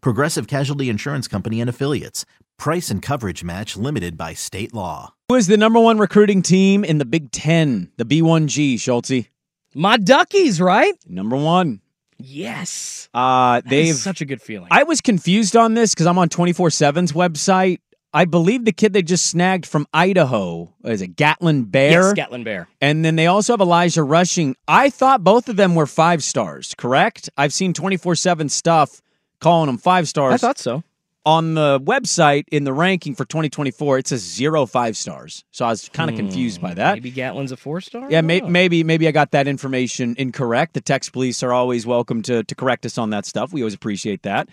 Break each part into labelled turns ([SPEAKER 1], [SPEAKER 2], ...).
[SPEAKER 1] Progressive Casualty Insurance Company and Affiliates. Price and coverage match limited by state law.
[SPEAKER 2] Who is the number one recruiting team in the Big Ten? The B1G, Schultze.
[SPEAKER 3] My Duckies, right?
[SPEAKER 2] Number one.
[SPEAKER 3] Yes.
[SPEAKER 2] Uh,
[SPEAKER 3] That
[SPEAKER 2] they've
[SPEAKER 3] is such a good feeling.
[SPEAKER 2] I was confused on this because I'm on 24 7's website. I believe the kid they just snagged from Idaho is it Gatlin Bair?
[SPEAKER 3] yes, Gatlin Bair.
[SPEAKER 2] And then they also have Elijah Rushing. I thought both of them were five stars, correct? I've seen 24 7 stuff calling them five stars.
[SPEAKER 3] I thought so.
[SPEAKER 2] on the website in the ranking for 2024, it says zero five stars. So I was kind of confused by that.
[SPEAKER 3] Maybe Gatlin's a four star.
[SPEAKER 2] Yeah, may,
[SPEAKER 3] Oh.
[SPEAKER 2] maybe maybe I got that information incorrect. The text police are always welcome to to correct us on that stuff. We always appreciate that.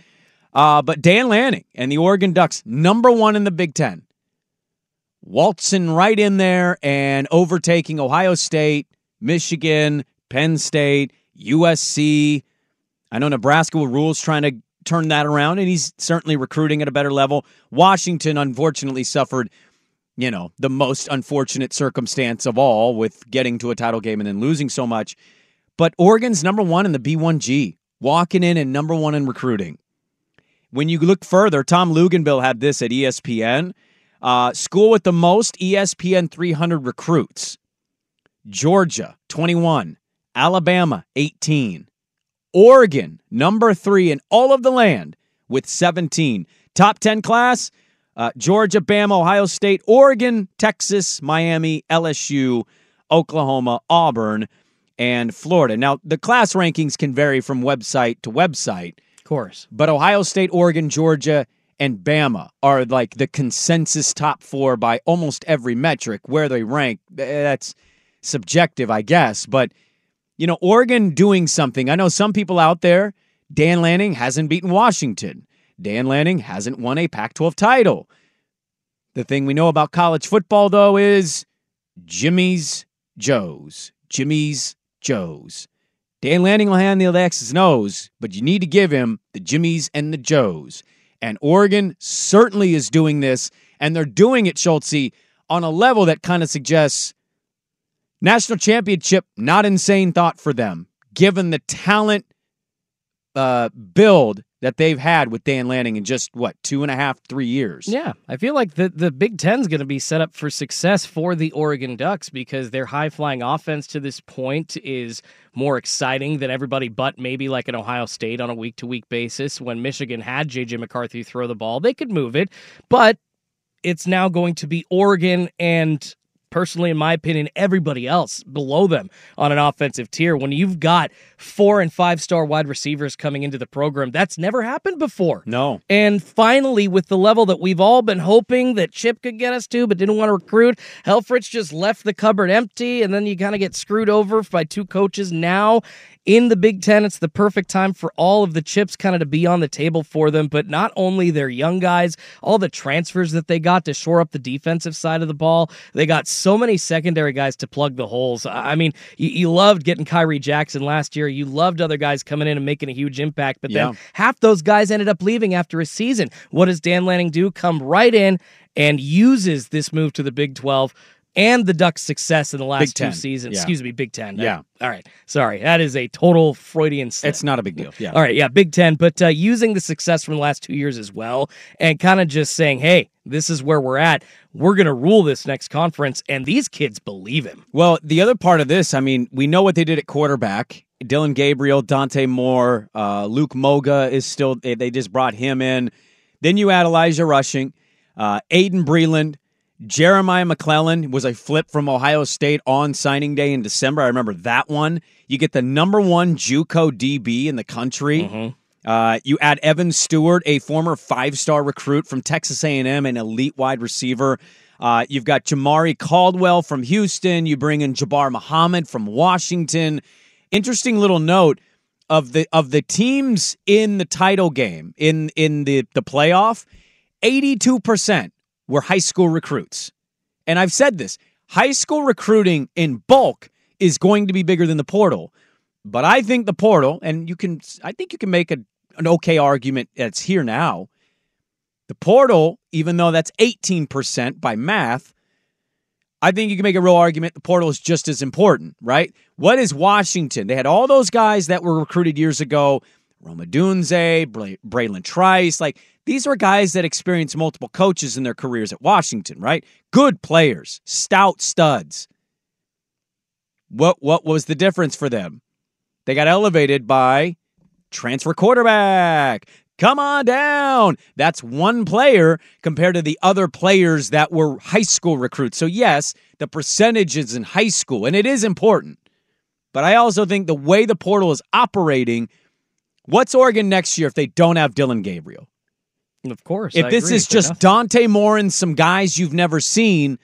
[SPEAKER 2] Uh, but Dan Lanning and the Oregon Ducks, number one in the Big Ten, waltzing right in there and overtaking Ohio State, Michigan, Penn State, USC. I know Nebraska rules trying to turn that around, and he's certainly recruiting at a better level. Washington, unfortunately, suffered you know, the most unfortunate circumstance of all with getting to a title game and then losing so much. But Oregon's number one in the B1G, walking in and number one in recruiting. When you look further, Tom Luginbill had this at ESPN. Uh, school with the most ESPN 300 recruits Georgia, 21. Alabama, 18. Oregon, number three in all of the land with 17. Top 10 class uh, Georgia, Bama, Ohio State, Oregon, Texas, Miami, LSU, Oklahoma, Auburn, and Florida. Now, the class rankings can vary from website to website,
[SPEAKER 3] Of course.
[SPEAKER 2] but Ohio State, Oregon, Georgia, and Bama are like the consensus top four by almost every metric. Where they rank, that's subjective, I guess. But, you know, Oregon doing something. I know some people out there, Dan Lanning hasn't beaten Washington. Dan Lanning hasn't won a Pac 12 title. The thing we know about college football, though, is Jimmy's Joe's. Jimmy's Joe's. Dan Lanning will handle the X's and O's, but you need to give him the Jimmys and the Joes. And Oregon certainly is doing this, and they're doing it, Schultze, on a level that kind of suggests national championship, not insane thought for them, given the talent uh, build that they've had with Dan Lanning in just what two and a half, three years.
[SPEAKER 3] Yeah, I feel like the the Big Ten's going to be set up for success for the Oregon Ducks because their high flying offense to this point is more exciting than everybody but maybe like an Ohio State on a week to week basis. When Michigan had JJ McCarthy throw the ball, they could move it, but it's now going to be Oregon and personally in my opinion everybody else below them on an offensive tier when you've got four and five star wide receivers coming into the program that's never happened before
[SPEAKER 2] No.
[SPEAKER 3] and finally, with the level that we've all been hoping that Chip could get us to, but didn't want to recruit, Helfrich just left the cupboard empty, and then you kind of get screwed over by two coaches. Now, in the Big Ten, it's the perfect time for all of the chips kind of to be on the table for them. But not only their young guys, all the transfers that they got to shore up the defensive side of the ball, they got so many secondary guys to plug the holes. I mean, you, you loved getting Khyree Jackson last year. You loved other guys coming in and making a huge impact, but then
[SPEAKER 2] Yeah.
[SPEAKER 3] half those guys ended up leaving after a season. What does Dan Lanning do? Come right in and uses this move to the Big 12 and the Ducks' success in the last two seasons.
[SPEAKER 2] Yeah.
[SPEAKER 3] Excuse me, Big 10.
[SPEAKER 2] Yeah.
[SPEAKER 3] All right. Sorry. That is a total Freudian slip.
[SPEAKER 2] It's not a big deal. Yeah.
[SPEAKER 3] All right, yeah, Big Ten, but uh, using the success from the last two years as well, and kind of just saying, "Hey, this is where we're at. We're gonna rule this next conference," and these kids believe him.
[SPEAKER 2] Well, the other part of this, I mean, we know what they did at quarterback. Dillon Gabriel, Dante Moore, uh, Luke Moga is still, they, they just brought him in. Then you add Elijah Rushing. uh, Aiden Breland, Jeremiah McClellan was a flip from Ohio State on signing day in December. I remember that one. You get the number one JUCO DB in the country. Uh, you add Evan Stewart, a former five-star recruit from Texas A&M, an elite wide receiver. Uh, you've got Jamari Caldwell from Houston. You bring in Jabbar Muhammad from Washington. Interesting little note of the of the teams in the title game in in the the playoff. Eighty-two percent were high school recruits, and I've said this: high school recruiting in bulk is going to be bigger than the portal. But I think the portal, and you can, I think you can make a, an okay argument that's here now. The portal, even though that's 18% by math, I think you can make a real argument the portal is just as important, right? What is Washington? They had all those guys that were recruited years ago Rome Odunze, Bra- Bralen Trice. Like, these were guys that experienced multiple coaches in their careers at Washington, right? Good players, stout studs. What, what was the difference for them? They got elevated by transfer quarterback. Come on down. That's one player compared to the other players that were high school recruits. So, yes, the percentages in high school, and it is important. But I also think the way the portal is operating, what's Oregon next year if they don't have Dillon Gabriel?
[SPEAKER 3] Of course.
[SPEAKER 2] If
[SPEAKER 3] I
[SPEAKER 2] this
[SPEAKER 3] agree.
[SPEAKER 2] is just. Dante Moore and some guys you've never seen,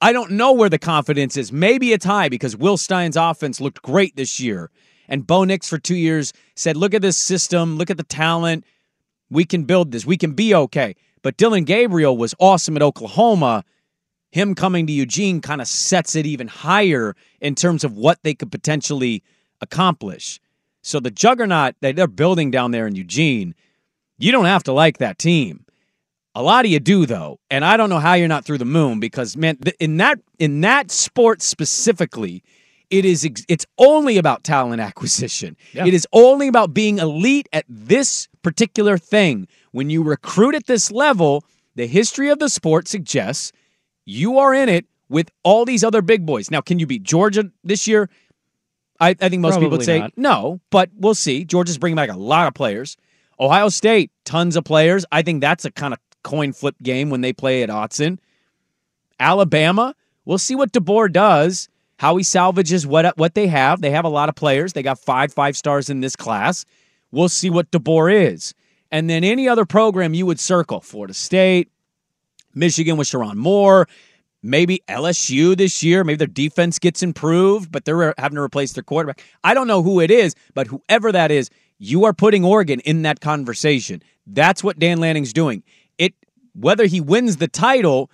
[SPEAKER 2] I don't know where the confidence is. Maybe it's high because Will Stein's offense looked great this year. And Bo Nix for two years said, look at this system, look at the talent. We can build this. We can be okay. But Dillon Gabriel was awesome at Oklahoma. Him coming to Eugene kind of sets it even higher in terms of what they could potentially accomplish. So the juggernaut that they're building down there in Eugene, you don't have to like that team. A lot of you do though, and I don't know how you're not through the moon because man, in that in that sport specifically, it is ex- it's only about talent acquisition.
[SPEAKER 3] Yeah.
[SPEAKER 2] It is only about being elite at this particular thing. When you recruit at this level, the history of the sport suggests you are in it with all these other big boys. Now, can you beat Georgia this year? I, I think most people would say
[SPEAKER 3] not.
[SPEAKER 2] no, but we'll see. Georgia's bringing back a lot of players. Ohio State, tons of players. I think that's a kind of coin flip game when they play at Autzen. Alabama, we'll see what DeBoer does, how he salvages what what they have. They have a lot of players. They got five five stars in this class. We'll see what DeBoer is. And then any other program you would circle Florida State, Michigan with Sherrone Moore, maybe LSU this year. Maybe their defense gets improved, but they're having to replace their quarterback. I don't know who it is, but whoever that is, you are putting Oregon in that conversation. That's what Dan Lanning's doing. It whether he wins the title,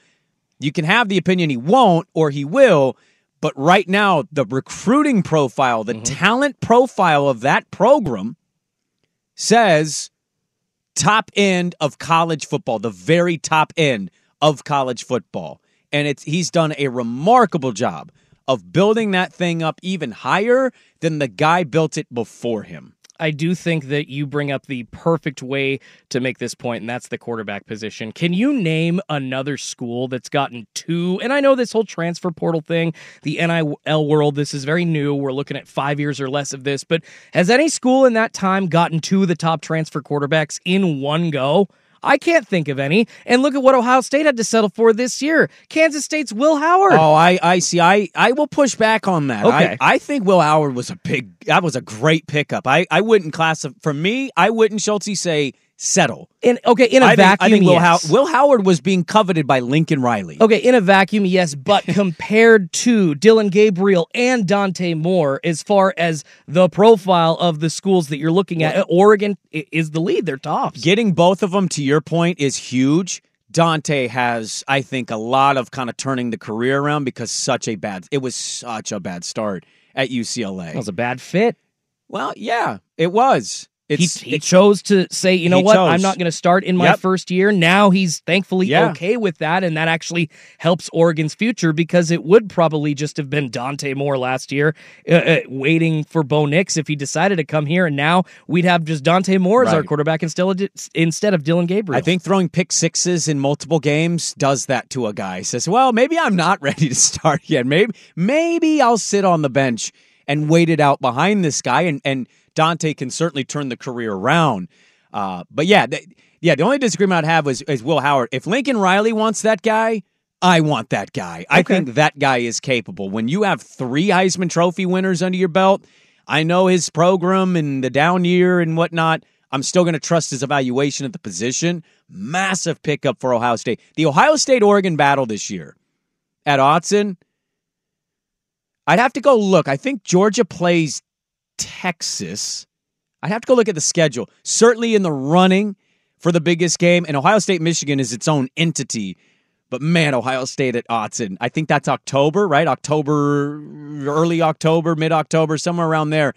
[SPEAKER 2] you can have the opinion he won't or he will, but right now the recruiting profile, the mm-hmm. talent profile of that program says top end of college football, the very top end of college football. And it's he's done a remarkable job of building that thing up even higher than the guy built it before him.
[SPEAKER 3] I do think that you bring up the perfect way to make this point, and that's the quarterback position. Can you name another school that's gotten two? And I know this whole transfer portal thing, the NIL world, this is very new. We're looking at five years or less of this, but has any school in that time gotten two of the top transfer quarterbacks in one go? I can't think of any. And look at what Ohio State had to settle for this year. Kansas State's Will Howard.
[SPEAKER 2] Oh, I, I see. I, I will push back on that.
[SPEAKER 3] Okay.
[SPEAKER 2] I, I think Will Howard was a big, that was a great pickup. I, I wouldn't classify, for me, I wouldn't, Schultze, say settle.
[SPEAKER 3] In, okay, in a
[SPEAKER 2] I think,
[SPEAKER 3] vacuum,
[SPEAKER 2] I think Will,
[SPEAKER 3] yes.
[SPEAKER 2] How, Will Howard was being coveted by Lincoln Riley.
[SPEAKER 3] Okay, in a vacuum, yes, but compared to Dillon Gabriel and Dante Moore, as far as the profile of the schools that you're looking at, Oregon is the lead. They're tops.
[SPEAKER 2] Getting both of them to your point is huge. Dante has, I think, a lot of kind of turning the career around because such a bad, it was such a bad start at UCLA.
[SPEAKER 3] That was a bad fit.
[SPEAKER 2] well, yeah, it was.
[SPEAKER 3] He,
[SPEAKER 2] It's,
[SPEAKER 3] he
[SPEAKER 2] it-
[SPEAKER 3] chose to say, you know what,
[SPEAKER 2] chose.
[SPEAKER 3] I'm not going to start in my
[SPEAKER 2] Yep.
[SPEAKER 3] first year. Now he's thankfully
[SPEAKER 2] Yeah.
[SPEAKER 3] okay with that, and that actually helps Oregon's future because it would probably just have been Dante Moore last year, uh, uh, waiting for Bo Nix if he decided to come here, and now we'd have just Dante Moore as our quarterback instead of, instead of Dillon Gabriel.
[SPEAKER 2] I think throwing pick sixes in multiple games does that to a guy. He says, "Well, maybe I'm not ready to start yet. Maybe maybe I'll sit on the bench and wait it out behind this guy." And and Dante can certainly turn the career around. Uh, but yeah, th- Yeah, the only disagreement I'd have was is Will Howard. If Lincoln Riley wants that guy, I want that guy. I think that guy is capable. When you have three Heisman Trophy winners under your belt, I know his program and the down year and whatnot. I'm still going to trust his evaluation of the position. Massive pickup for Ohio State. The Ohio State Oregon battle this year at Autzen. I'd have to go look. I think Georgia plays Texas. I'd have to go look at the schedule. Certainly in the running for the biggest game, and Ohio State Michigan is its own entity. But man, Ohio State at Autzen. I think that's October, right? October, early October, mid October, somewhere around there.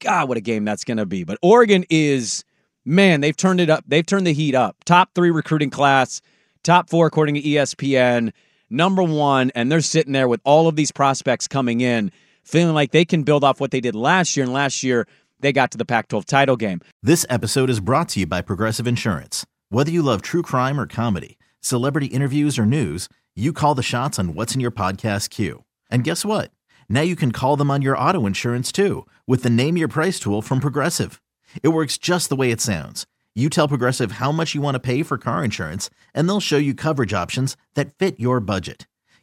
[SPEAKER 2] God, what a game that's going to be. But Oregon is, man, they've turned it up. They've turned the heat up. Top three recruiting class, top four according to ESPN, number one. And they're sitting there with all of these prospects coming in, feeling like they can build off what they did last year. And last year, they got to the Pac 12 title game.
[SPEAKER 1] This episode is brought to you by Progressive Insurance. Whether you love true crime or comedy, celebrity interviews or news, you call the shots on what's in your podcast queue. And guess what? Now you can call them on your auto insurance too with the Name Your Price tool from Progressive. It works just the way it sounds. You tell Progressive how much you want to pay for car insurance, and they'll show you coverage options that fit your budget.